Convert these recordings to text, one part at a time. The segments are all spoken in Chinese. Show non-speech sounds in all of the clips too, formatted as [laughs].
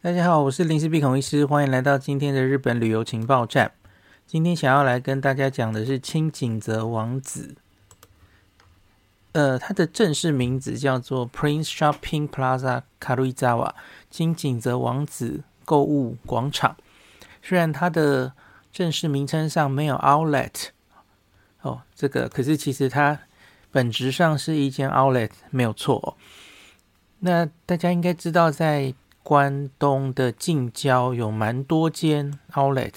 大家好，我是林氏璧孔医师，欢迎来到今天的日本旅游情报站。今天想要来跟大家讲的是轻井泽王子，呃，它的正式名字叫做 Prince Shopping Plaza Karuizawa 轻井泽王子购物广场。虽然它的正式名称上没有 Outlet，哦，这个可是其实它本质上是一间 Outlet，没有错哦。那大家应该知道在关东的近郊有蛮多间 Outlet，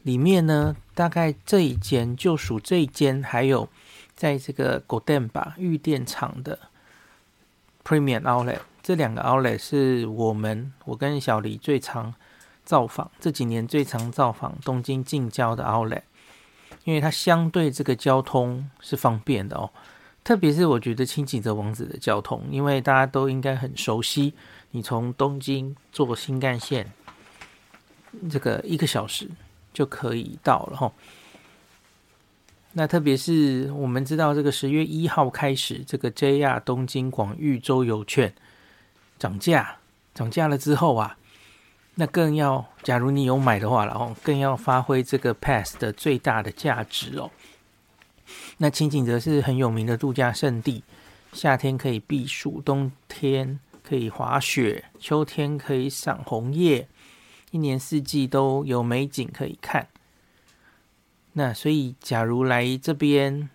里面呢，大概这一间就属这一间，还有在这个 g o d e n 吧玉电厂的 Premium Outlet，这两个 Outlet 是我们我跟小黎最常造访，这几年最常造访东京近郊的 Outlet，因为它相对这个交通是方便的哦，特别是我觉得轻井泽王子的交通，因为大家都应该很熟悉。你从东京坐新干线，这个一个小时就可以到了哈。那特别是我们知道，这个十月一号开始，这个 JR 东京广域周游券涨价，涨价了之后啊，那更要，假如你有买的话，然后更要发挥这个 Pass 的最大的价值哦。那轻井泽是很有名的度假胜地，夏天可以避暑，冬天。可以滑雪，秋天可以赏红叶，一年四季都有美景可以看。那所以，假如来这边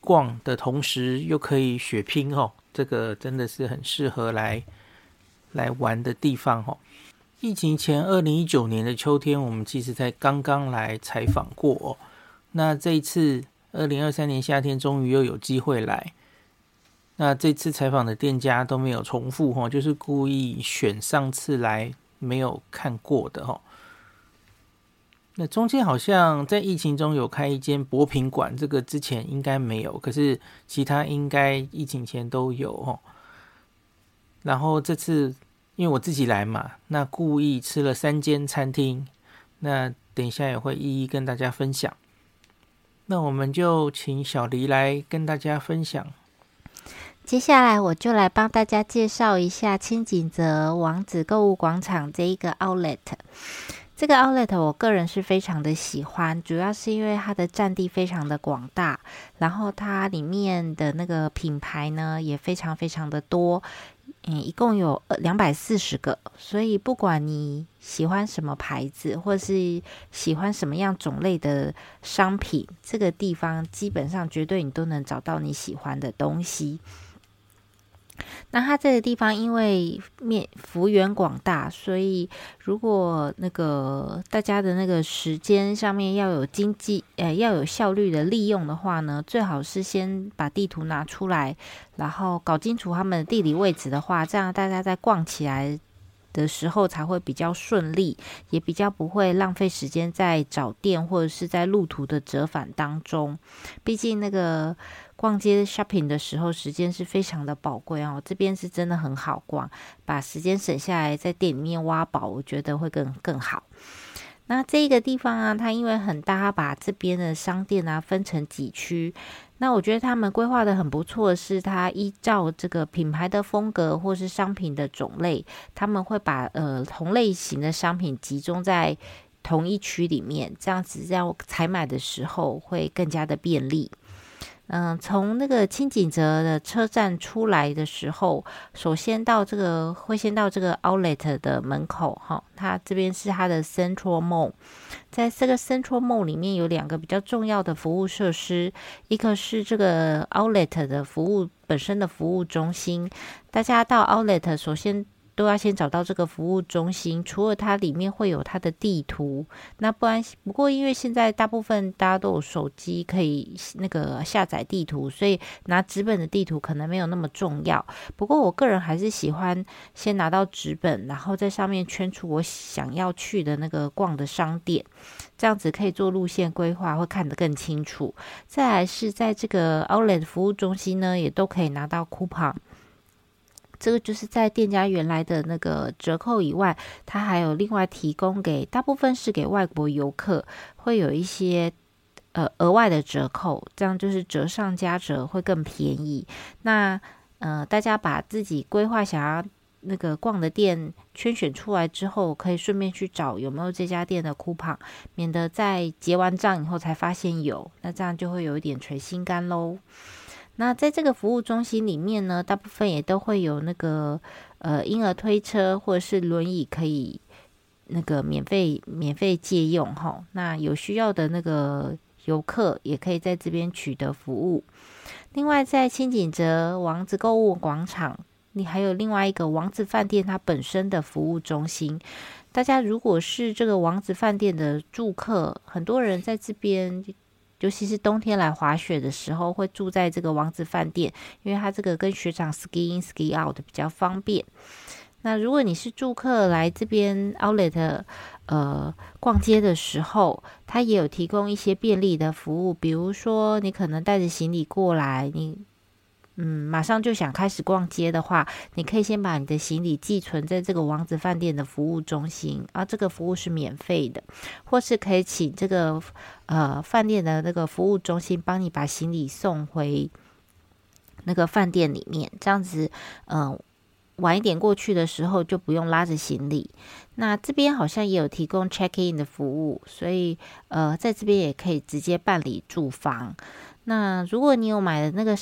逛的同时又可以血拼哦，这个真的是很适合来来玩的地方哦。疫情前二零一九年的秋天，我们其实才刚刚来采访过哦。那这一次二零二三年夏天，终于又有机会来。那这次采访的店家都没有重复哈，就是故意选上次来没有看过的哈。那中间好像在疫情中有开一间博品馆，这个之前应该没有，可是其他应该疫情前都有哈。然后这次因为我自己来嘛，那故意吃了三间餐厅，那等一下也会一一跟大家分享。那我们就请小黎来跟大家分享。接下来我就来帮大家介绍一下轻井泽王子购物广场这一个 outlet。这个 outlet 我个人是非常的喜欢，主要是因为它的占地非常的广大，然后它里面的那个品牌呢也非常非常的多，嗯，一共有两百四十个，所以不管你喜欢什么牌子，或是喜欢什么样种类的商品，这个地方基本上绝对你都能找到你喜欢的东西。那它这个地方因为面幅员广大，所以如果那个大家的那个时间上面要有经济，呃，要有效率的利用的话呢，最好是先把地图拿出来，然后搞清楚他们的地理位置的话，这样大家在逛起来的时候才会比较顺利，也比较不会浪费时间在找店或者是在路途的折返当中。毕竟那个。逛街 shopping 的时候，时间是非常的宝贵哦。这边是真的很好逛，把时间省下来，在店里面挖宝，我觉得会更更好。那这个地方啊，它因为很大，把这边的商店啊分成几区。那我觉得他们规划的很不错是，它依照这个品牌的风格或是商品的种类，他们会把呃同类型的商品集中在同一区里面，这样子让我采买的时候会更加的便利。嗯，从那个清井泽的车站出来的时候，首先到这个会先到这个 Outlet 的门口哈，它这边是它的 Central Mall，在这个 Central Mall 里面有两个比较重要的服务设施，一个是这个 Outlet 的服务本身的服务中心，大家到 Outlet 首先。都要先找到这个服务中心，除了它里面会有它的地图，那不然不过因为现在大部分大家都有手机可以那个下载地图，所以拿纸本的地图可能没有那么重要。不过我个人还是喜欢先拿到纸本，然后在上面圈出我想要去的那个逛的商店，这样子可以做路线规划，会看得更清楚。再来是在这个 Outlet 服务中心呢，也都可以拿到 coupon。这个就是在店家原来的那个折扣以外，它还有另外提供给大部分是给外国游客，会有一些呃额外的折扣，这样就是折上加折会更便宜。那呃大家把自己规划想要那个逛的店圈选出来之后，可以顺便去找有没有这家店的 coupon，免得在结完账以后才发现有，那这样就会有一点捶心肝喽。那在这个服务中心里面呢，大部分也都会有那个呃婴儿推车或者是轮椅可以那个免费免费借用哈。那有需要的那个游客也可以在这边取得服务。另外，在清景泽王子购物广场，你还有另外一个王子饭店它本身的服务中心。大家如果是这个王子饭店的住客，很多人在这边。尤其是冬天来滑雪的时候，会住在这个王子饭店，因为它这个跟雪场 ski in ski out 比较方便。那如果你是住客来这边 outlet 呃逛街的时候，它也有提供一些便利的服务，比如说你可能带着行李过来，你。嗯，马上就想开始逛街的话，你可以先把你的行李寄存在这个王子饭店的服务中心，啊，这个服务是免费的，或是可以请这个呃饭店的那个服务中心帮你把行李送回那个饭店里面，这样子，嗯、晚一点过去的时候就不用拉着行李。那这边好像也有提供 check in 的服务，所以呃，在这边也可以直接办理住房。那如果你有买的那个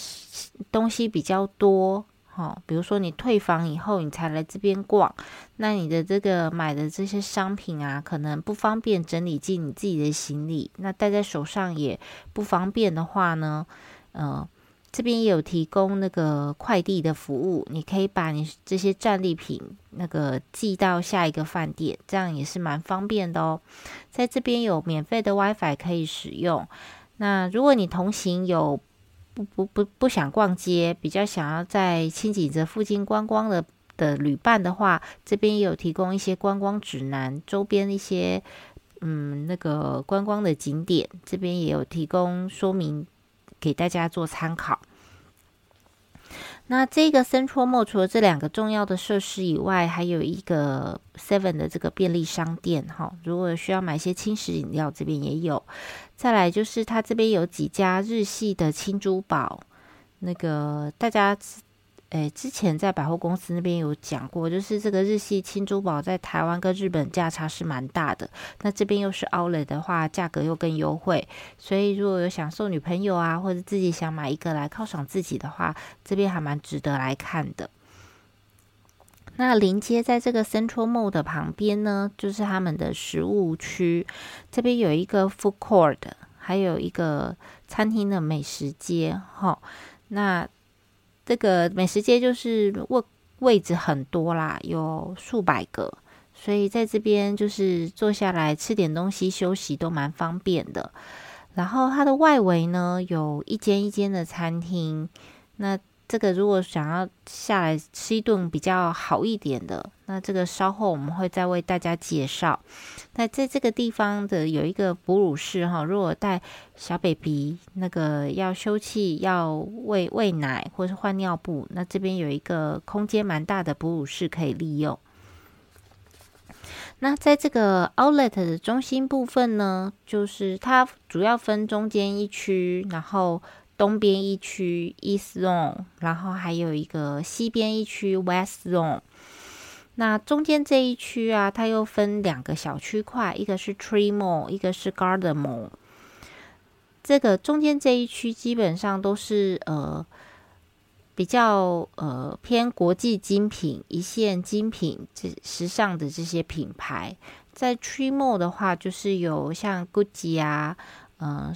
东西比较多，哈，比如说你退房以后你才来这边逛，那你的这个买的这些商品啊，可能不方便整理进你自己的行李，那带在手上也不方便的话呢，呃，这边也有提供那个快递的服务，你可以把你这些战利品那个寄到下一个饭店，这样也是蛮方便的哦。在这边有免费的 WiFi 可以使用。那如果你同行有不不不不想逛街，比较想要在清景泽附近观光的的旅伴的话，这边也有提供一些观光指南，周边一些嗯那个观光的景点，这边也有提供说明给大家做参考。那这个 Central Mall 除了这两个重要的设施以外，还有一个 Seven 的这个便利商店哈。如果需要买些轻食饮料，这边也有。再来就是它这边有几家日系的轻珠宝，那个大家。诶，之前在百货公司那边有讲过，就是这个日系轻珠宝在台湾跟日本价差是蛮大的。那这边又是奥莱的话，价格又更优惠。所以如果有想送女朋友啊，或者自己想买一个来犒赏自己的话，这边还蛮值得来看的。那临街在这个 Central Mall 的旁边呢，就是他们的食物区，这边有一个 Food Court，还有一个餐厅的美食街。哈，那。这个美食街就是位位置很多啦，有数百个，所以在这边就是坐下来吃点东西休息都蛮方便的。然后它的外围呢，有一间一间的餐厅，那。这个如果想要下来吃一顿比较好一点的，那这个稍后我们会再为大家介绍。那在这个地方的有一个哺乳室哈，如果带小 baby 那个要休憩、要喂喂奶或是换尿布，那这边有一个空间蛮大的哺乳室可以利用。那在这个 Outlet 的中心部分呢，就是它主要分中间一区，然后。东边一区 East Zone，然后还有一个西边一区 West Zone。那中间这一区啊，它又分两个小区块，一个是 Tree Mall，一个是 Garden Mall。这个中间这一区基本上都是呃比较呃偏国际精品、一线精品、这时尚的这些品牌。在 Tree Mall 的话，就是有像 Gucci 啊，嗯、呃。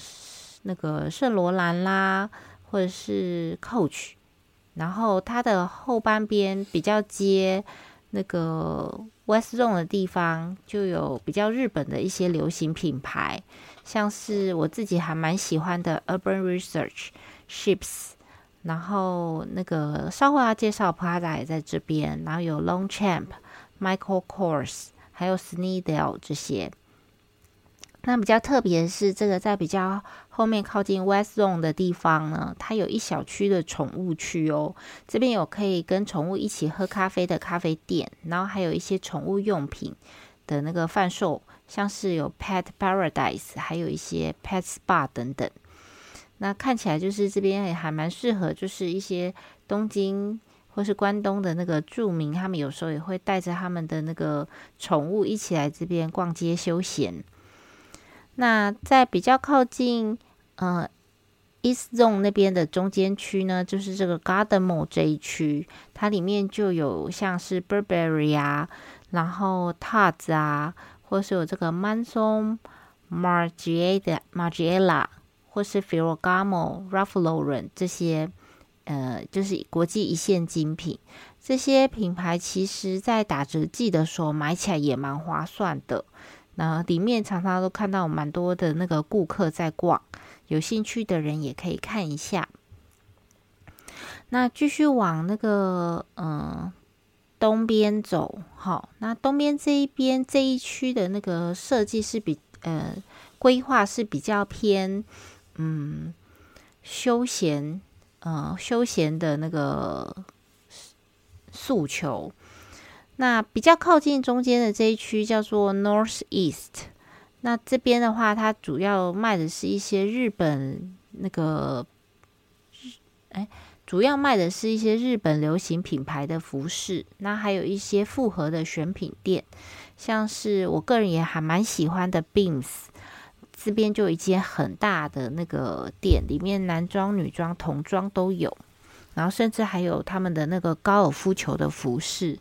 那个圣罗兰啦，或者是 Coach，然后它的后半边比较接那个 West Zone 的地方，就有比较日本的一些流行品牌，像是我自己还蛮喜欢的 Urban Research、Ships，然后那个稍后要介绍 Prada 也在这边，然后有 Longchamp、Michael Kors，还有 Sneedale 这些。那比较特别的是，这个在比较后面靠近 West Zone 的地方呢，它有一小区的宠物区哦。这边有可以跟宠物一起喝咖啡的咖啡店，然后还有一些宠物用品的那个贩售，像是有 Pet Paradise，还有一些 Pet Spa 等等。那看起来就是这边也还蛮适合，就是一些东京或是关东的那个住民，他们有时候也会带着他们的那个宠物一起来这边逛街休闲。那在比较靠近呃 East Zone 那边的中间区呢，就是这个 Garden Mall 这一区，它里面就有像是 Burberry 啊，然后 Tod's 啊，或是有这个 Manson Margiela Margiela，或是 Ferragamo Ralph Lauren 这些。呃，就是国际一线精品，这些品牌其实在打折季的时候买起来也蛮划算的。那里面常常都看到蛮多的那个顾客在逛，有兴趣的人也可以看一下。那继续往那个嗯、东边走，好，那东边这一边这一区的那个设计是比呃规划是比较偏嗯休闲。呃，休闲的那个诉求，那比较靠近中间的这一区叫做 North East。那这边的话，它主要卖的是一些日本那个，哎，主要卖的是一些日本流行品牌的服饰。那还有一些复合的选品店，像是我个人也还蛮喜欢的 Beams。这边就一间很大的那个店，里面男装、女装、童装都有，然后甚至还有他们的那个高尔夫球的服饰。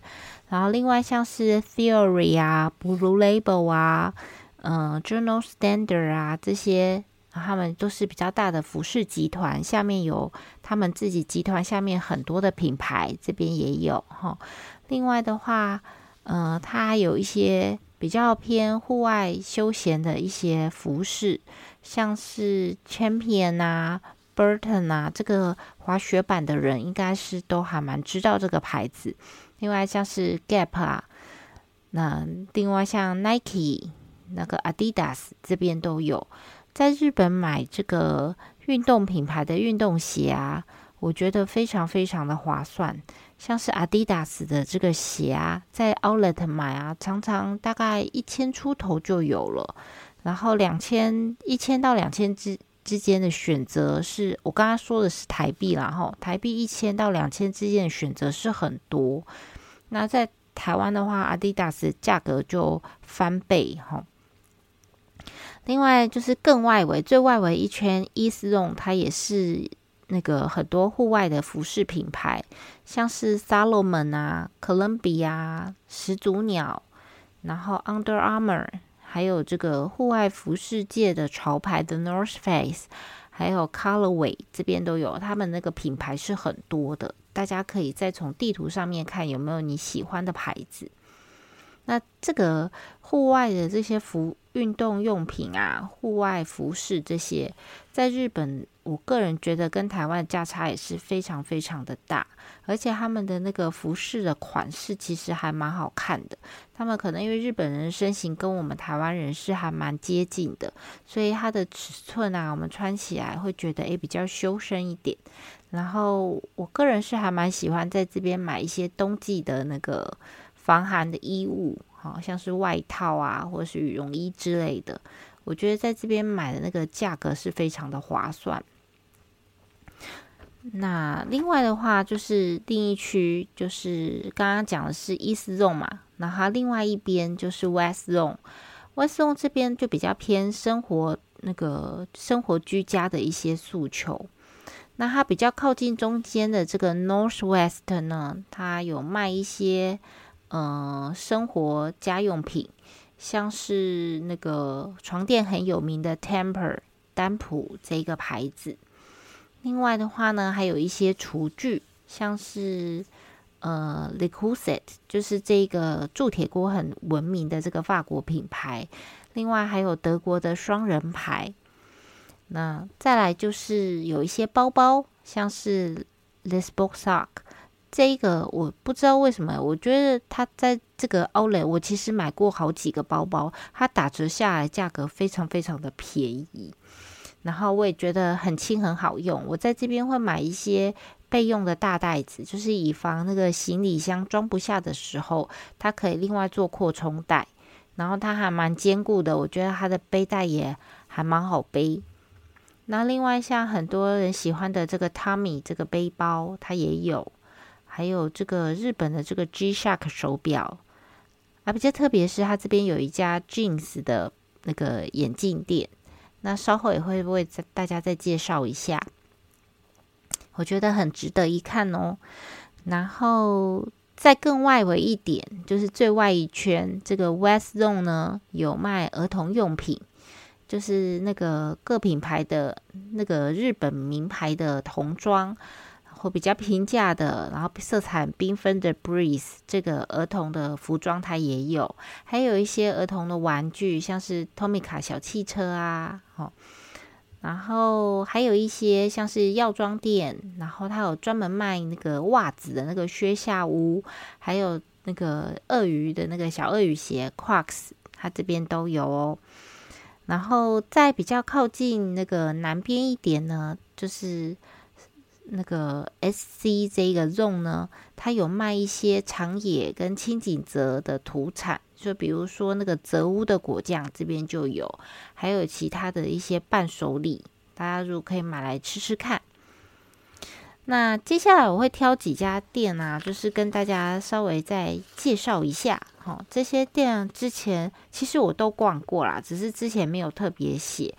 然后另外像是 Theory 啊、Blue Label 啊、嗯、Journal Standard 啊这些，他们都是比较大的服饰集团，下面有他们自己集团下面很多的品牌，这边也有哈。另外的话，嗯、呃，它有一些。比较偏户外休闲的一些服饰，像是 Champion 啊、Burton 啊，这个滑雪板的人应该是都还蛮知道这个牌子。另外像是 Gap 啊，那另外像 Nike、那个 Adidas 这边都有。在日本买这个运动品牌的运动鞋啊，我觉得非常非常的划算。像是 Adidas 的这个鞋啊，在 Outlet 买啊，常常大概一千出头就有了。然后两千一千到两千之之间的选择是，我刚刚说的是台币啦，哈，台币一千到两千之间的选择是很多。那在台湾的话，Adidas 价格就翻倍哈。另外就是更外围，最外围一圈 East Zone，它也是。那个很多户外的服饰品牌，像是 Salomon 啊、Columbia、始祖鸟，然后 Under Armour，还有这个户外服饰界的潮牌的 North Face，还有 Colorway 这边都有，他们那个品牌是很多的，大家可以再从地图上面看有没有你喜欢的牌子。那这个户外的这些服运动用品啊，户外服饰这些，在日本，我个人觉得跟台湾价差也是非常非常的大，而且他们的那个服饰的款式其实还蛮好看的。他们可能因为日本人身形跟我们台湾人是还蛮接近的，所以它的尺寸啊，我们穿起来会觉得诶比较修身一点。然后我个人是还蛮喜欢在这边买一些冬季的那个。防寒的衣物，好像是外套啊，或是羽绒衣之类的。我觉得在这边买的那个价格是非常的划算。那另外的话，就是另一区，就是刚刚讲的是 East Zone 嘛，那它另外一边就是 West Zone。West Zone 这边就比较偏生活，那个生活居家的一些诉求。那它比较靠近中间的这个 Northwest 呢，它有卖一些。呃，生活家用品，像是那个床垫很有名的 Temper 丹普这个牌子。另外的话呢，还有一些厨具，像是呃 Le Creuset 就是这个铸铁锅很闻名的这个法国品牌。另外还有德国的双人牌。那再来就是有一些包包，像是 Les Borsac 这个我不知道为什么，我觉得它在这个 OLE 我其实买过好几个包包，它打折下来价格非常非常的便宜，然后我也觉得很轻很好用。我在这边会买一些备用的大袋子，就是以防那个行李箱装不下的时候，它可以另外做扩充袋，然后它还蛮坚固的，我觉得它的背带也还蛮好背。那另外像很多人喜欢的这个 Tommy 这个背包，它也有。还有这个日本的这个 G-Shock 手表，啊，比较特别是它这边有一家 Jeans 的那个眼镜店，那稍后也会为大家再介绍一下，我觉得很值得一看哦。然后再更外围一点，就是最外一圈，这个 West Zone 呢有卖儿童用品，就是那个各品牌的那个日本名牌的童装。或比较平价的，然后色彩缤纷的 Breeze 这个儿童的服装它也有，还有一些儿童的玩具，像是 Tomica 小汽车啊，哦，然后还有一些像是药妆店，然后它有专门卖那个袜子的那个靴下屋，还有那个鳄鱼的那个小鳄鱼鞋 Crocs，它这边都有哦。然后在比较靠近那个南边一点呢，就是。那个 S C 这个 zone 呢，它有卖一些长野跟青井泽的土产，就比如说那个泽屋的果酱这边就有，还有其他的一些伴手礼，大家如果可以买来吃吃看。那接下来我会挑几家店啊，就是跟大家稍微再介绍一下。哈、哦，这些店之前其实我都逛过啦，只是之前没有特别写。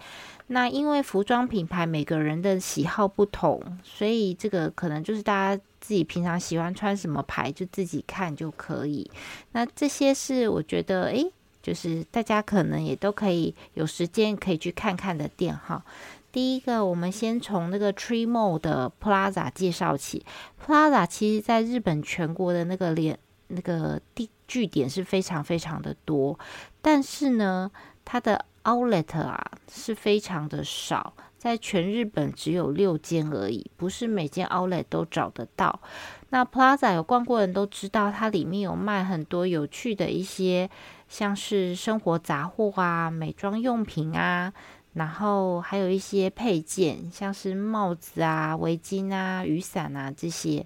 那因为服装品牌每个人的喜好不同，所以这个可能就是大家自己平常喜欢穿什么牌就自己看就可以。那这些是我觉得，诶，就是大家可能也都可以有时间可以去看看的店哈。第一个，我们先从那个 Tree Mall 的 Plaza 介绍起。Plaza 其实在日本全国的那个连那个地据点是非常非常的多，但是呢，它的 Outlet 啊，是非常的少，在全日本只有六间而已，不是每间 Outlet 都找得到。那 Plaza 有逛过人都知道，它里面有卖很多有趣的一些，像是生活杂货啊、美妆用品啊，然后还有一些配件，像是帽子啊、围巾啊、雨伞啊这些。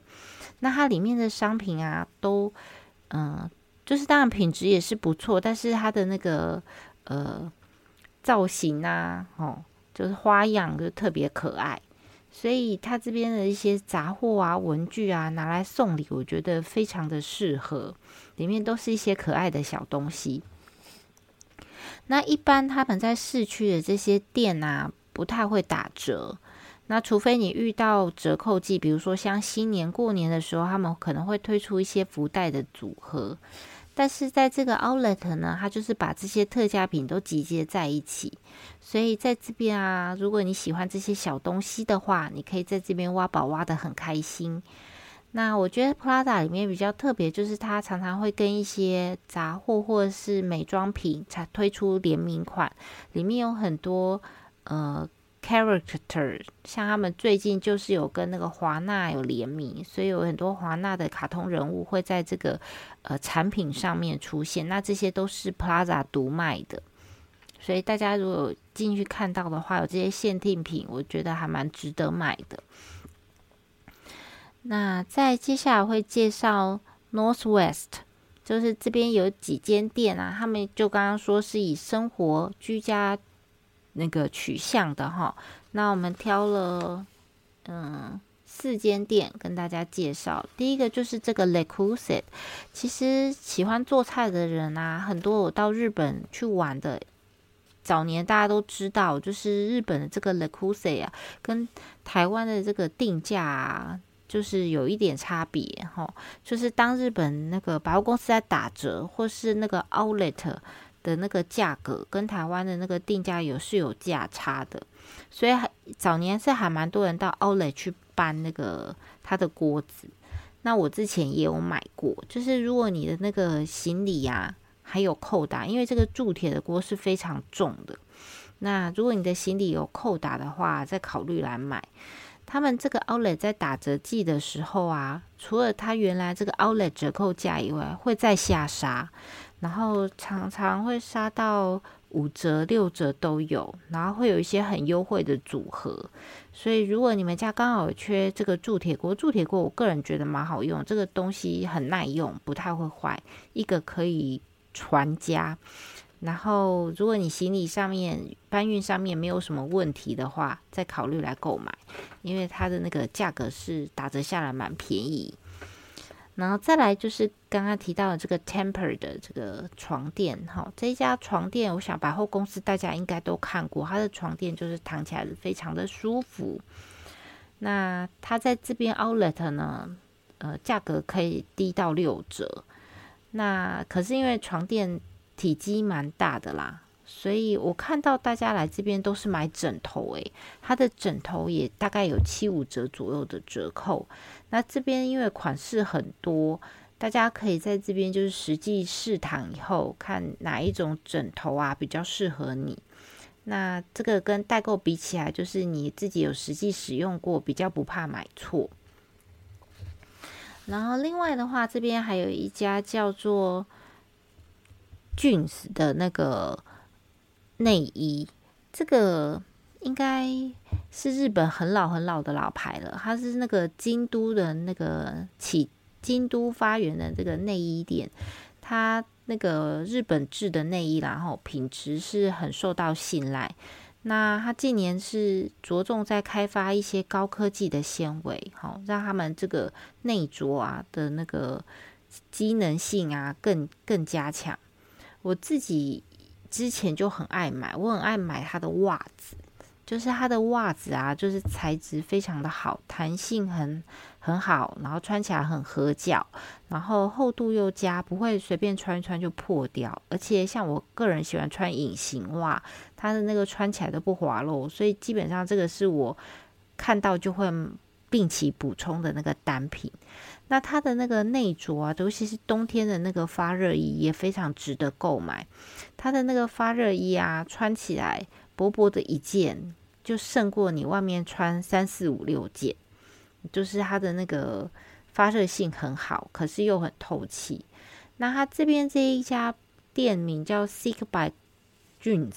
那它里面的商品啊，都嗯，就是当然品质也是不错，但是它的那个呃。造型啊，哦，就是花样就特别可爱，所以他这边的一些杂货啊、文具啊，拿来送礼，我觉得非常的适合。里面都是一些可爱的小东西。那一般他们在市区的这些店啊，不太会打折。那除非你遇到折扣季，比如说像新年过年的时候，他们可能会推出一些福袋的组合。但是在这个 outlet 呢，它就是把这些特价品都集结在一起，所以在这边啊，如果你喜欢这些小东西的话，你可以在这边挖宝挖得很开心。那我觉得 Prada 里面比较特别，就是它常常会跟一些杂货或者是美妆品才推出联名款，里面有很多呃。Character 像他们最近就是有跟那个华纳有联名，所以有很多华纳的卡通人物会在这个呃产品上面出现。那这些都是 Plaza 独卖的，所以大家如果进去看到的话，有这些限定品，我觉得还蛮值得买的。那在接下来会介绍 Northwest，就是这边有几间店啊，他们就刚刚说是以生活居家。那个取向的哈，那我们挑了嗯四间店跟大家介绍。第一个就是这个 l e c u s e t 其实喜欢做菜的人啊，很多我到日本去玩的，早年大家都知道，就是日本的这个 l e c u s e 啊，跟台湾的这个定价啊，就是有一点差别哈。就是当日本那个百货公司在打折，或是那个 Outlet。的那个价格跟台湾的那个定价有是有价差的，所以早年是还蛮多人到 Outlet 去搬那个他的锅子。那我之前也有买过，就是如果你的那个行李、啊、还有扣打，因为这个铸铁的锅是非常重的。那如果你的行李有扣打的话，再考虑来买。他们这个 Outlet 在打折季的时候啊，除了他原来这个 Outlet 折扣价以外，会再下杀。然后常常会杀到五折、六折都有，然后会有一些很优惠的组合。所以如果你们家刚好缺这个铸铁锅，铸铁锅我个人觉得蛮好用，这个东西很耐用，不太会坏，一个可以传家。然后如果你行李上面搬运上面没有什么问题的话，再考虑来购买，因为它的那个价格是打折下来蛮便宜。然后再来就是刚刚提到的这个 Temper 的这个床垫，哈，这一家床垫，我想百货公司大家应该都看过，它的床垫就是躺起来非常的舒服。那它在这边 Outlet 呢，呃，价格可以低到六折。那可是因为床垫体积蛮大的啦。所以我看到大家来这边都是买枕头，诶，它的枕头也大概有七五折左右的折扣。那这边因为款式很多，大家可以在这边就是实际试躺以后，看哪一种枕头啊比较适合你。那这个跟代购比起来，就是你自己有实际使用过，比较不怕买错。然后另外的话，这边还有一家叫做 Jeans 的那个。内衣，这个应该是日本很老很老的老牌了。它是那个京都的那个起京都发源的这个内衣店，它那个日本制的内衣，然后品质是很受到信赖。那它近年是着重在开发一些高科技的纤维，好让他们这个内着啊的那个机能性啊更更加强。我自己。之前就很爱买，我很爱买它的袜子，就是它的袜子啊，就是材质非常的好，弹性很很好，然后穿起来很合脚，然后厚度又佳，不会随便穿一穿就破掉。而且像我个人喜欢穿隐形袜，它的那个穿起来都不滑落，所以基本上这个是我看到就会定期补充的那个单品。那它的那个内着啊，尤其是冬天的那个发热衣，也非常值得购买。它的那个发热衣啊，穿起来薄薄的一件，就胜过你外面穿三四五六件。就是它的那个发热性很好，可是又很透气。那它这边这一家店名叫 Seek by Jeans，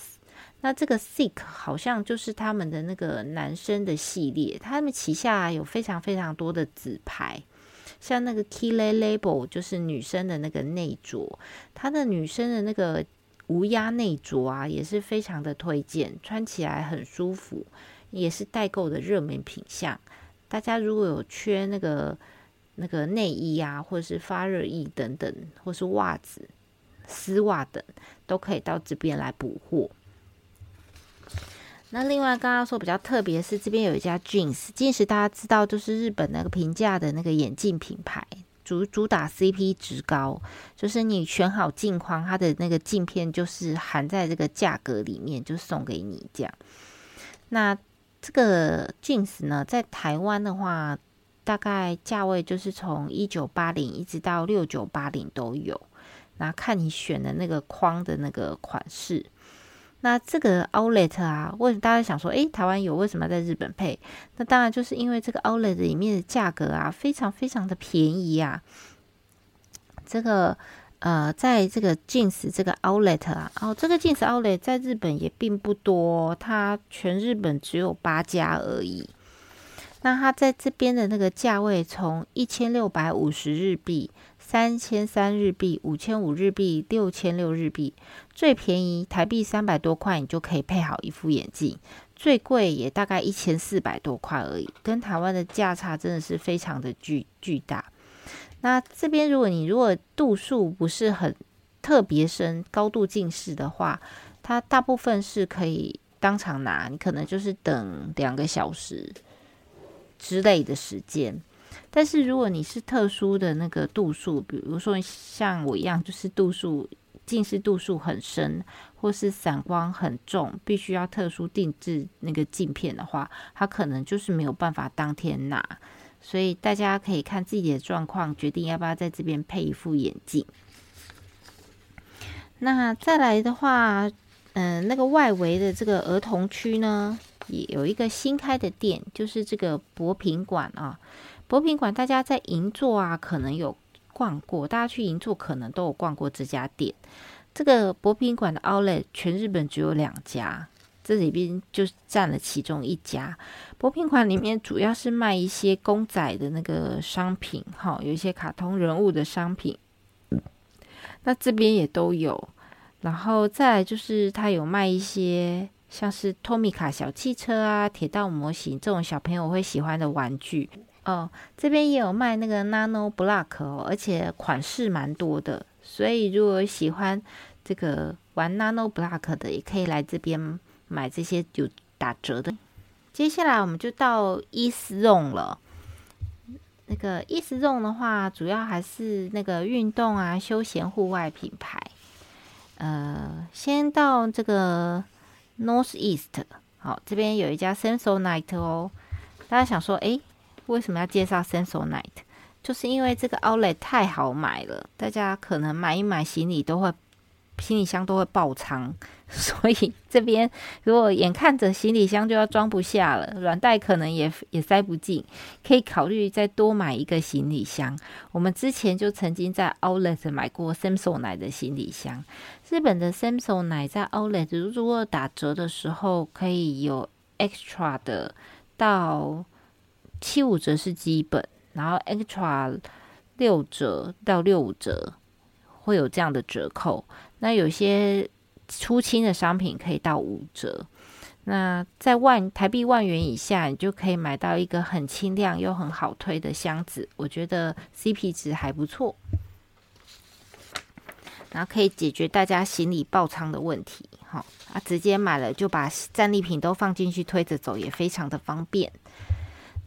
那这个 Sick 好像就是他们的那个男生的系列，他们旗下有非常非常多的子牌。像那个 Kile Label 就是女生的那个内着，它的女生的那个无压内着啊，也是非常的推荐，穿起来很舒服，也是代购的热门品项。大家如果有缺那个那个内衣啊，或是发热衣等等，或是袜子、丝袜等，都可以到这边来补货。那另外刚刚说比较特别是，这边有一家 Jeans，近时大家知道，就是日本那个平价的那个眼镜品牌，主主打 CP 值高，就是你选好镜框，它的那个镜片就是含在这个价格里面，就送给你这样。那这个 Jeans 呢，在台湾的话，大概价位就是从一九八零一直到六九八零都有，那看你选的那个框的那个款式。那这个 Outlet 啊，为什么大家想说，诶，台湾有，为什么要在日本配？那当然就是因为这个 Outlet 里面的价格啊，非常非常的便宜啊。这个呃，在这个静石这个 Outlet 啊，哦，这个静石 Outlet 在日本也并不多，它全日本只有八家而已。那它在这边的那个价位，从一千六百五十日币。三千三日币、五千五日币、六千六日币，最便宜台币三百多块，你就可以配好一副眼镜。最贵也大概一千四百多块而已，跟台湾的价差真的是非常的巨巨大。那这边如果你如果度数不是很特别深、高度近视的话，它大部分是可以当场拿，你可能就是等两个小时之类的时间。但是如果你是特殊的那个度数，比如说像我一样，就是度数近视度数很深，或是散光很重，必须要特殊定制那个镜片的话，它可能就是没有办法当天拿。所以大家可以看自己的状况，决定要不要在这边配一副眼镜。那再来的话，嗯、那个外围的这个儿童区呢，也有一个新开的店，就是这个博品馆啊。博品馆，大家在银座啊，可能有逛过。大家去银座可能都有逛过这家店。这个博品馆的 Outlet 全日本只有两家，这里边就占了其中一家。博品馆里面主要是卖一些公仔的那个商品，哈，有一些卡通人物的商品。那这边也都有。然后再来就是它有卖一些像是托米卡小汽车啊、铁道模型这种小朋友会喜欢的玩具。哦，这边也有卖那个 Nano Block 哦，而且款式蛮多的，所以如果喜欢这个玩 Nano Block 的，也可以来这边买这些有打折的。接下来我们就到 East Zone 了。那个 East Zone 的话，主要还是那个运动啊、休闲户外品牌。呃，先到这个 Northeast，好，这边有一家 Samsonite 哦。大家想说，诶。为什么要介绍 Samsonite？就是因为这个 Outlet 太好买了，大家可能买一买行李都会，行李箱都会爆仓，[laughs] 所以这边如果眼看着行李箱就要装不下了，软袋可能也也塞不进，可以考虑再多买一个行李箱。我们之前就曾经在 Outlet 买过 Samsonite 的行李箱，日本的 Samsonite 在 Outlet 如果打折的时候可以有 extra 的到。七五折是基本，然后 extra 六折到六五折会有这样的折扣。那有些出清的商品可以到五折。那在万台币万元以下，你就可以买到一个很轻量又很好推的箱子，我觉得 CP 值还不错。然后可以解决大家行李爆仓的问题。好啊，直接买了就把战利品都放进去推着走，也非常的方便。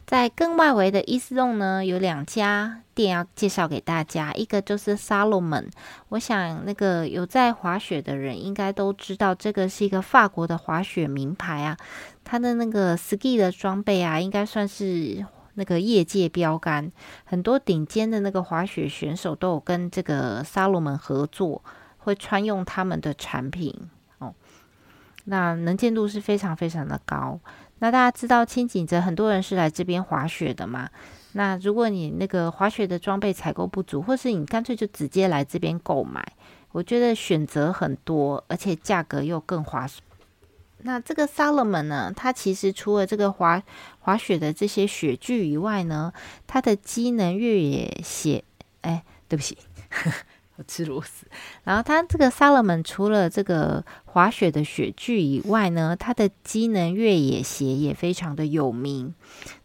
在更外围的 Easyzone 呢，有两家店要介绍给大家，一个就是 Salomon。我想那个有在滑雪的人应该都知道，这个是一个法国的滑雪名牌啊。它的那个 ski 的装备啊，应该算是那个业界标杆，很多顶尖的那个滑雪选手都有跟这个 Salomon 合作，会穿用他们的产品哦。那能见度是非常非常的高。那大家知道轻井泽很多人是来这边滑雪的嘛？那如果你那个滑雪的装备采购不足，或是你干脆就直接来这边购买，我觉得选择很多，而且价格又更划算。那这个 Salomon 呢，它其实除了这个滑滑雪的这些雪具以外呢，它的机能越野鞋，哎，对不起。吃螺丝，然后它这个 Salomon 除了这个滑雪的雪具以外呢，它的机能越野鞋也非常的有名。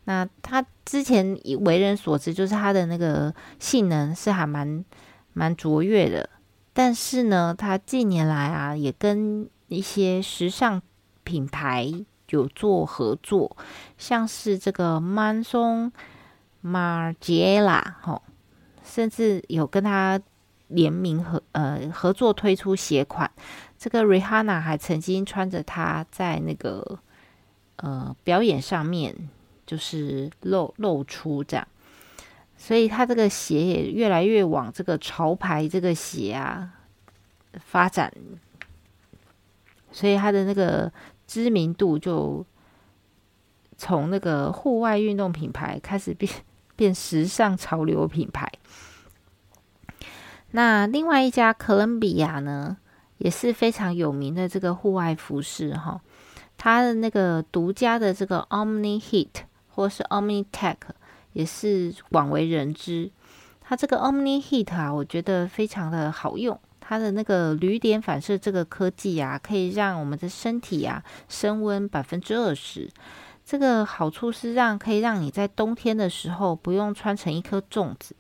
那它之前为人所知，就是它的那个性能是还蛮蛮卓越的。但是呢，它近年来啊，也跟一些时尚品牌有做合作，像是这个 Maison Margiela 哈，甚至有跟他。联名合呃合作推出鞋款，这个 Rihanna 还曾经穿着它在那个呃表演上面，就是露露出这样，所以它这个鞋也越来越往这个潮牌这个鞋啊发展，所以它的那个知名度就从那个户外运动品牌开始变 [laughs] 变时尚潮流品牌。那另外一家哥伦比亚呢，也是非常有名的这个户外服饰哈，它的那个独家的这个 Omni Heat 或是 Omni Tech 也是广为人知。它这个 Omni Heat 啊，我觉得非常的好用，它的那个铝点反射这个科技啊，可以让我们的身体啊升温百分之二十。这个好处是让可以让你在冬天的时候不用穿成一颗粽子，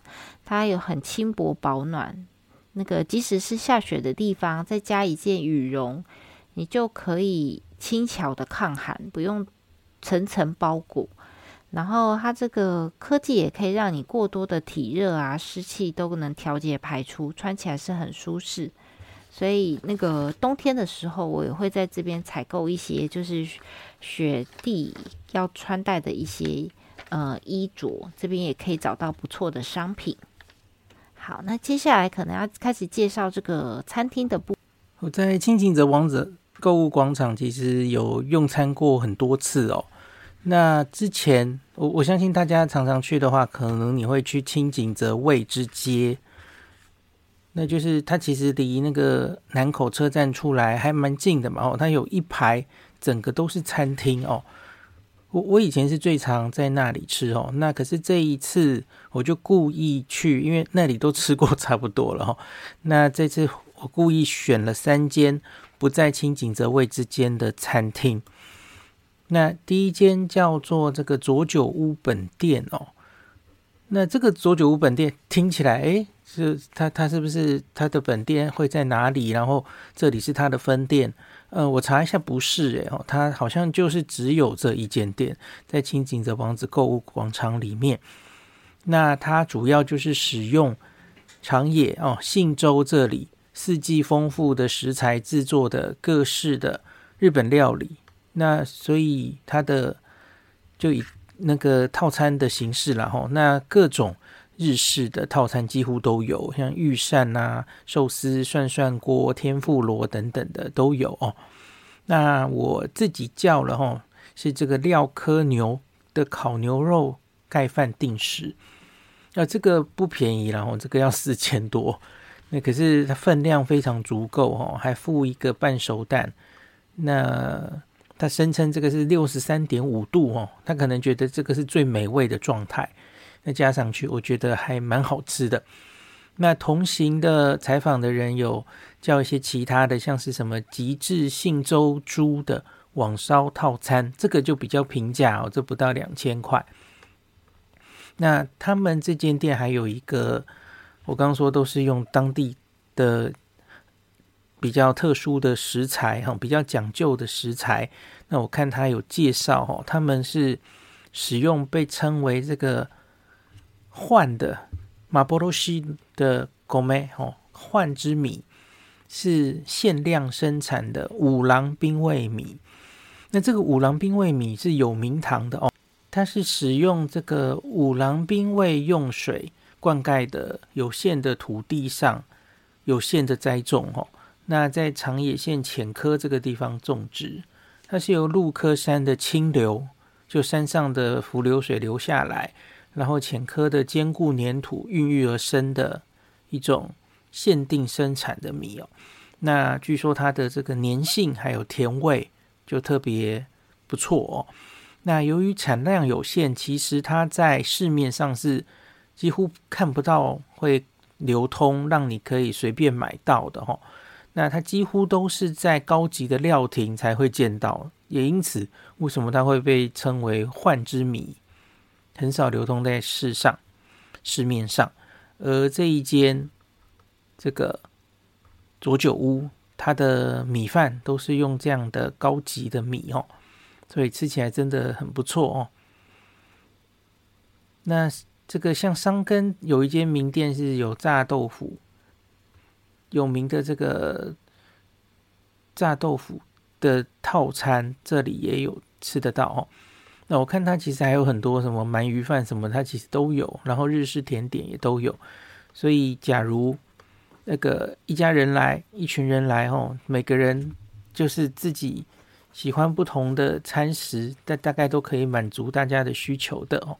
它有很轻薄保暖。那个即使是下雪的地方，再加一件羽绒，你就可以轻巧的抗寒，不用层层包裹。然后它这个科技也可以让你过多的体热啊、湿气都能调节排出，穿起来是很舒适。所以那个冬天的时候，我也会在这边采购一些，就是雪地要穿戴的一些呃衣着，这边也可以找到不错的商品。好，那接下来可能要开始介绍这个餐厅的部。我在清井泽王子购物广场其实有用餐过很多次哦。那之前我我相信大家常常去的话，可能你会去清井泽味之街。那就是它其实离那个南口车站出来还蛮近的嘛，哦，它有一排整个都是餐厅哦。我我以前是最常在那里吃哦，那可是这一次我就故意去，因为那里都吃过差不多了哈。那这次我故意选了三间不在清景泽味之间的餐厅。那第一间叫做这个佐久屋本店哦。那这个佐久屋本店听起来，诶，是它它是不是它的本店会在哪里？然后这里是它的分店？呃，我查一下，不是诶，哦，它好像就是只有这一间店在轻井泽王子购物广场里面。那它主要就是使用长野哦信州这里四季丰富的食材制作的各式的日本料理。那所以它的就以。那个套餐的形式啦，吼，那各种日式的套餐几乎都有，像御膳啊、寿司、涮涮锅、天妇罗等等的都有哦。那我自己叫了哦，是这个料科牛的烤牛肉盖饭定食，那这个不便宜，然后这个要四千多，那可是它分量非常足够哦，还附一个半熟蛋，那。他声称这个是六十三点五度哦，他可能觉得这个是最美味的状态。那加上去，我觉得还蛮好吃的。那同行的采访的人有叫一些其他的，像是什么极致信州猪的网烧套餐，这个就比较平价哦，这不到两千块。那他们这间店还有一个，我刚说都是用当地的。比较特殊的食材哈，比较讲究的食材。那我看他有介绍哦，他们是使用被称为这个换的马波罗西的狗梅哈幻之米，是限量生产的五郎兵卫米。那这个五郎兵卫米是有名堂的哦，它是使用这个五郎兵卫用水灌溉的有限的土地上有限的栽种哦。那在长野县浅科这个地方种植，它是由鹿科山的清流，就山上的浮流水流下来，然后浅科的坚固粘土孕育而生的一种限定生产的米哦。那据说它的这个粘性还有甜味就特别不错哦。那由于产量有限，其实它在市面上是几乎看不到会流通，让你可以随便买到的哈。那它几乎都是在高级的料亭才会见到，也因此，为什么它会被称为幻之米，很少流通在市上市面上。而这一间这个佐酒屋，它的米饭都是用这样的高级的米哦，所以吃起来真的很不错哦。那这个像箱根有一间名店是有炸豆腐。有名的这个炸豆腐的套餐，这里也有吃得到哦。那我看它其实还有很多什么鳗鱼饭什么，它其实都有，然后日式甜点也都有。所以，假如那个一家人来，一群人来哦，每个人就是自己喜欢不同的餐食，大大概都可以满足大家的需求的哦。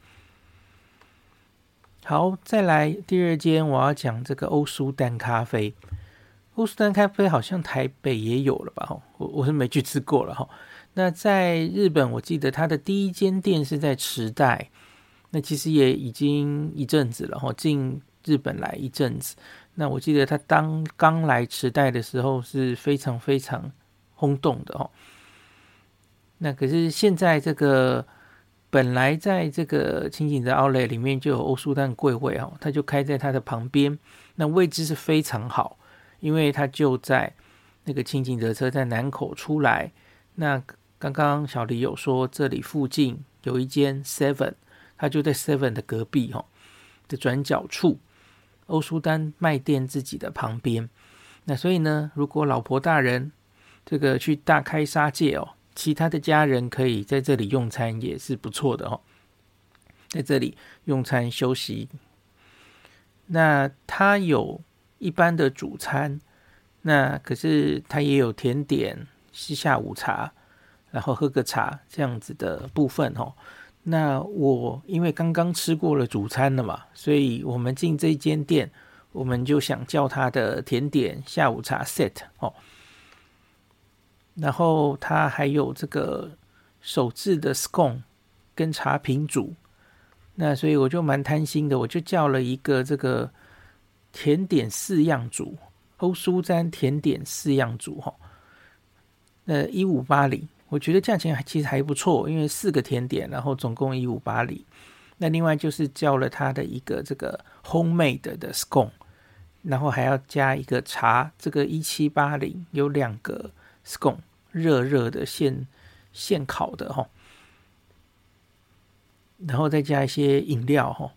好，再来第二间，我要讲这个欧舒丹咖啡。欧舒丹咖啡好像台北也有了吧？我我是没去吃过了哈。那在日本，我记得它的第一间店是在池袋，那其实也已经一阵子了哈，进日本来一阵子。那我记得他当刚来池袋的时候是非常非常轰动的哦。那可是现在这个本来在这个清井泽 Outlet 里面就有欧舒丹柜位哦，它就开在它的旁边，那位置是非常好。因为它就在那个清井泽车站南口出来，那刚刚小黎有说这里附近有一间 Seven，它就在 Seven 的隔壁哦的转角处，欧舒丹卖店自己的旁边。那所以呢，如果老婆大人这个去大开杀戒哦，其他的家人可以在这里用餐也是不错的哦，在这里用餐休息。那它有。一般的主餐，那可是它也有甜点，是下午茶，然后喝个茶这样子的部分哦。那我因为刚刚吃过了主餐了嘛，所以我们进这间店，我们就想叫它的甜点下午茶 set 哦。然后它还有这个手制的 scone 跟茶品组，那所以我就蛮贪心的，我就叫了一个这个。甜点四样组，欧舒丹甜点四样组哈，那一五八零，我觉得价钱还其实还不错，因为四个甜点，然后总共一五八零。那另外就是叫了他的一个这个 homemade 的 scone，然后还要加一个茶，这个一七八零有两个 scone，热热的现现烤的哈，然后再加一些饮料哈，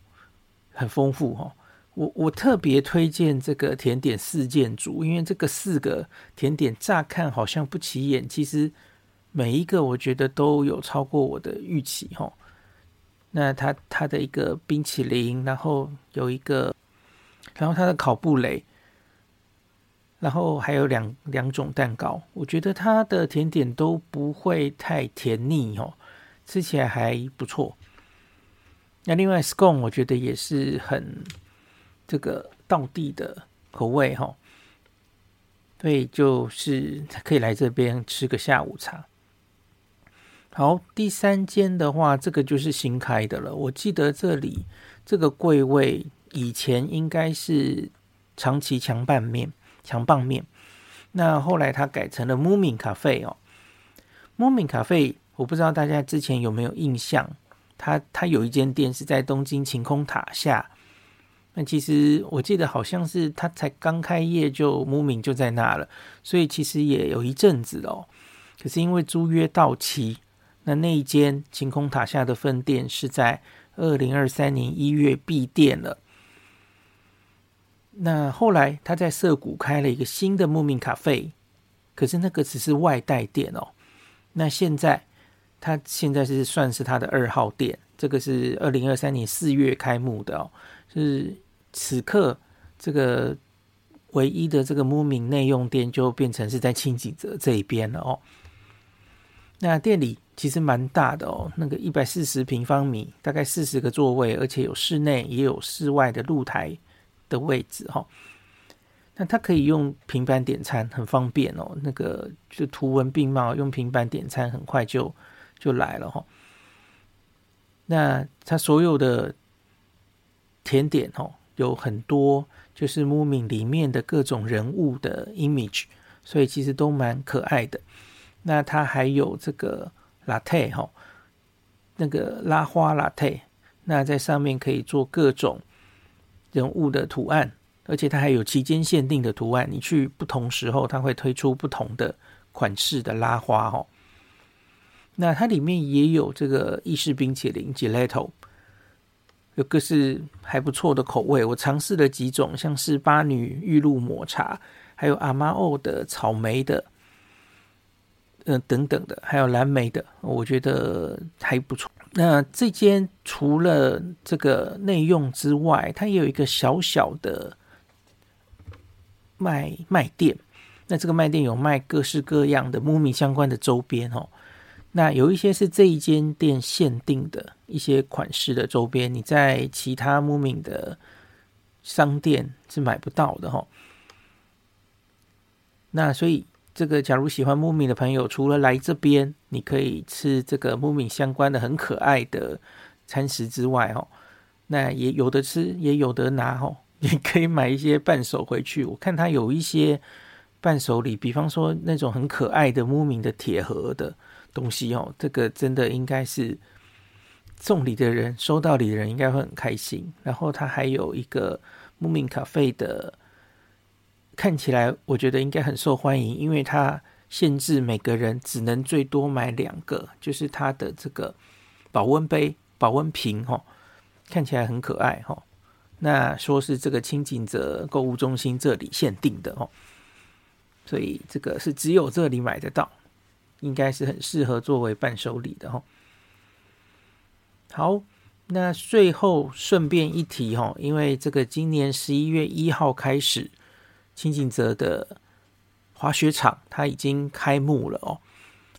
很丰富哈。我我特别推荐这个甜点四件组，因为这个四个甜点乍看好像不起眼，其实每一个我觉得都有超过我的预期哈。那它它的一个冰淇淋，然后有一个，然后它的烤布蕾，然后还有两两种蛋糕，我觉得它的甜点都不会太甜腻哦，吃起来还不错。那另外 scone 我觉得也是很。这个道地的口味哈，所以就是可以来这边吃个下午茶。好，第三间的话，这个就是新开的了。我记得这里这个柜位以前应该是长崎强拌面、强棒面，那后来它改成了 Moomin Cafe 哦。Moomin Cafe，我不知道大家之前有没有印象，它它有一间店是在东京晴空塔下。那其实我记得好像是它才刚开业就 Moomin 就在那了，所以其实也有一阵子哦。可是因为租约到期，那那一间晴空塔下的分店是在二零二三年一月闭店了。那后来他在涩谷开了一个新的 Moomin Cafe，可是那个只是外带店哦。那现在他现在是算是他的二号店，这个是二零二三年四月开幕的哦，是。此刻，这个唯一的这个慕名内用店就变成是在轻井泽这一边了哦。那店里其实蛮大的哦，那个一百四十平方米，大概四十个座位，而且有室内也有室外的露台的位置哈、哦。那它可以用平板点餐，很方便哦。那个就图文并茂，用平板点餐很快就就来了哈、哦。那它所有的甜点哦。有很多就是 Moomin 里面的各种人物的 image，所以其实都蛮可爱的。那它还有这个 latte 哈，那个拉花 latte，那在上面可以做各种人物的图案，而且它还有期间限定的图案。你去不同时候，它会推出不同的款式的拉花哈。那它里面也有这个意式冰淇淋 Gelato。有个是还不错的口味，我尝试了几种，像是八女玉露抹茶，还有阿妈欧的草莓的，呃，等等的，还有蓝莓的，我觉得还不错。那这间除了这个内用之外，它也有一个小小的卖卖店，那这个卖店有卖各式各样的 moomi 相关的周边哦。那有一些是这一间店限定的一些款式的周边，你在其他 moomi 的商店是买不到的哈。那所以这个，假如喜欢 Moomin 的朋友，除了来这边，你可以吃这个 Moomin 相关的很可爱的餐食之外，哦，那也有的吃，也有的拿，哦，[laughs] 你可以买一些伴手回去。我看它有一些伴手礼，比方说那种很可爱的 Moomin 的铁盒的。东西哦，这个真的应该是送礼的人收到礼的人应该会很开心。然后它还有一个 Moomin Cafe 的，看起来我觉得应该很受欢迎，因为它限制每个人只能最多买两个，就是它的这个保温杯、保温瓶哈，看起来很可爱哈。那说是这个轻井泽购物中心这里限定的哦，所以这个是只有这里买得到。应该是很适合作为伴手礼的哈。好，那最后顺便一提哈，因为这个今年十一月一号开始，轻井泽的滑雪场它已经开幕了哦。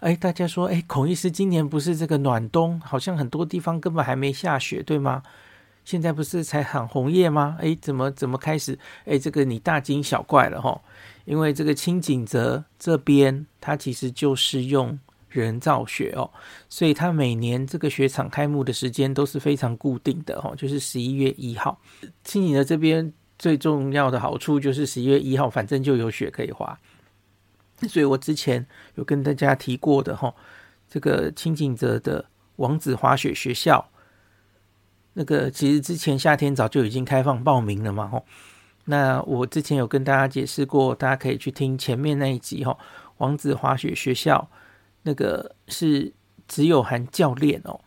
哎，大家说，哎，孔医师今年不是这个暖冬，好像很多地方根本还没下雪，对吗？现在不是才喊红叶吗？哎，怎么怎么开始？哎，这个你大惊小怪了哈。因为这个轻井泽这边，它其实就是用人造雪哦，所以它每年这个雪场开幕的时间都是非常固定的哦，就是十一月一号。轻井泽这边最重要的好处就是十一月一号，反正就有雪可以滑。所以我之前有跟大家提过的哈，这个轻井泽的王子滑雪学校，那个其实之前夏天早就已经开放报名了嘛，吼。那我之前有跟大家解释过，大家可以去听前面那一集，吼，王子滑雪学校那个是只有含教练哦，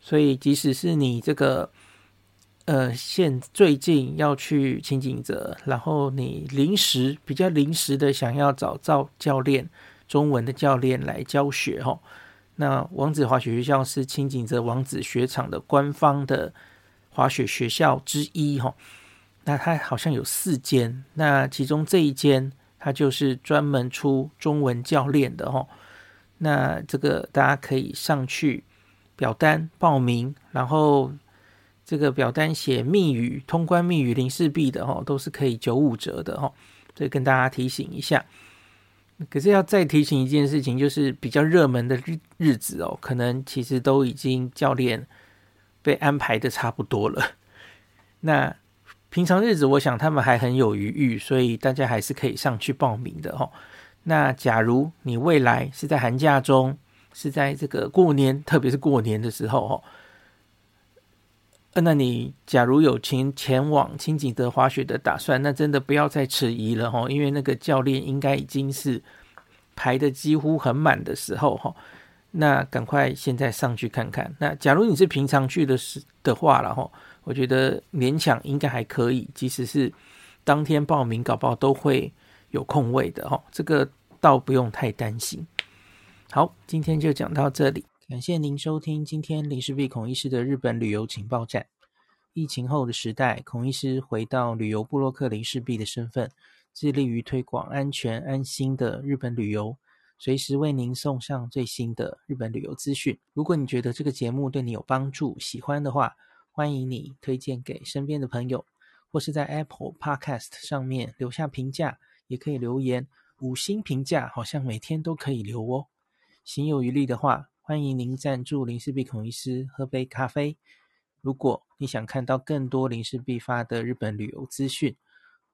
所以即使是你这个呃现最近要去轻井泽，然后你临时比较临时的想要找赵教练，中文的教练来教学，吼。那王子滑雪学校是轻井泽王子雪场的官方的滑雪学校之一，哈。那它好像有四间，那其中这一间它就是专门出中文教练的，哈。那这个大家可以上去表单报名，然后这个表单写密语、通关密语零四币的，哈，都是可以九五折的，哈。所以跟大家提醒一下。可是要再提醒一件事情，就是比较热门的日日子哦，可能其实都已经教练被安排的差不多了。那平常日子，我想他们还很有余裕，所以大家还是可以上去报名的哈。那假如你未来是在寒假中，是在这个过年，特别是过年的时候哦哈，那你假如有前前往轻井德滑雪的打算，那真的不要再迟疑了哈，因为那个教练应该已经是排的几乎很满的时候哈。那赶快现在上去看看。那假如你是平常去的时的话了哈，我觉得勉强应该还可以，即使是当天报名，搞不好都会有空位的哈。这个倒不用太担心。好，今天就讲到这里。感谢您收听今天林氏璧孔医师的日本旅游情报站。疫情后的时代，孔医师回到旅游部落客林氏璧的身份，致力于推广安全安心的日本旅游，随时为您送上最新的日本旅游资讯。如果你觉得这个节目对你有帮助，喜欢的话，欢迎你推荐给身边的朋友，或是在 Apple Podcast 上面留下评价，也可以留言，五星评价好像每天都可以留哦。行有余力的话，欢迎您赞助林氏璧孔医师喝杯咖啡。如果你想看到更多林氏璧发的日本旅游资讯，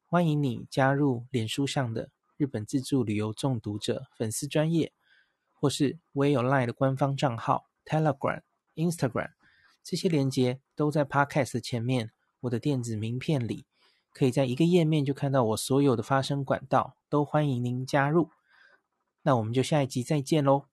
欢迎你加入脸书上的日本自助旅游中毒者粉丝专业，或是我也有 LINE 的官方账号 Telegram、Instagram，这些连接都在 Podcast 前面我的电子名片里，可以在一个页面就看到我所有的发声管道，都欢迎您加入。那我们就下一集再见喽。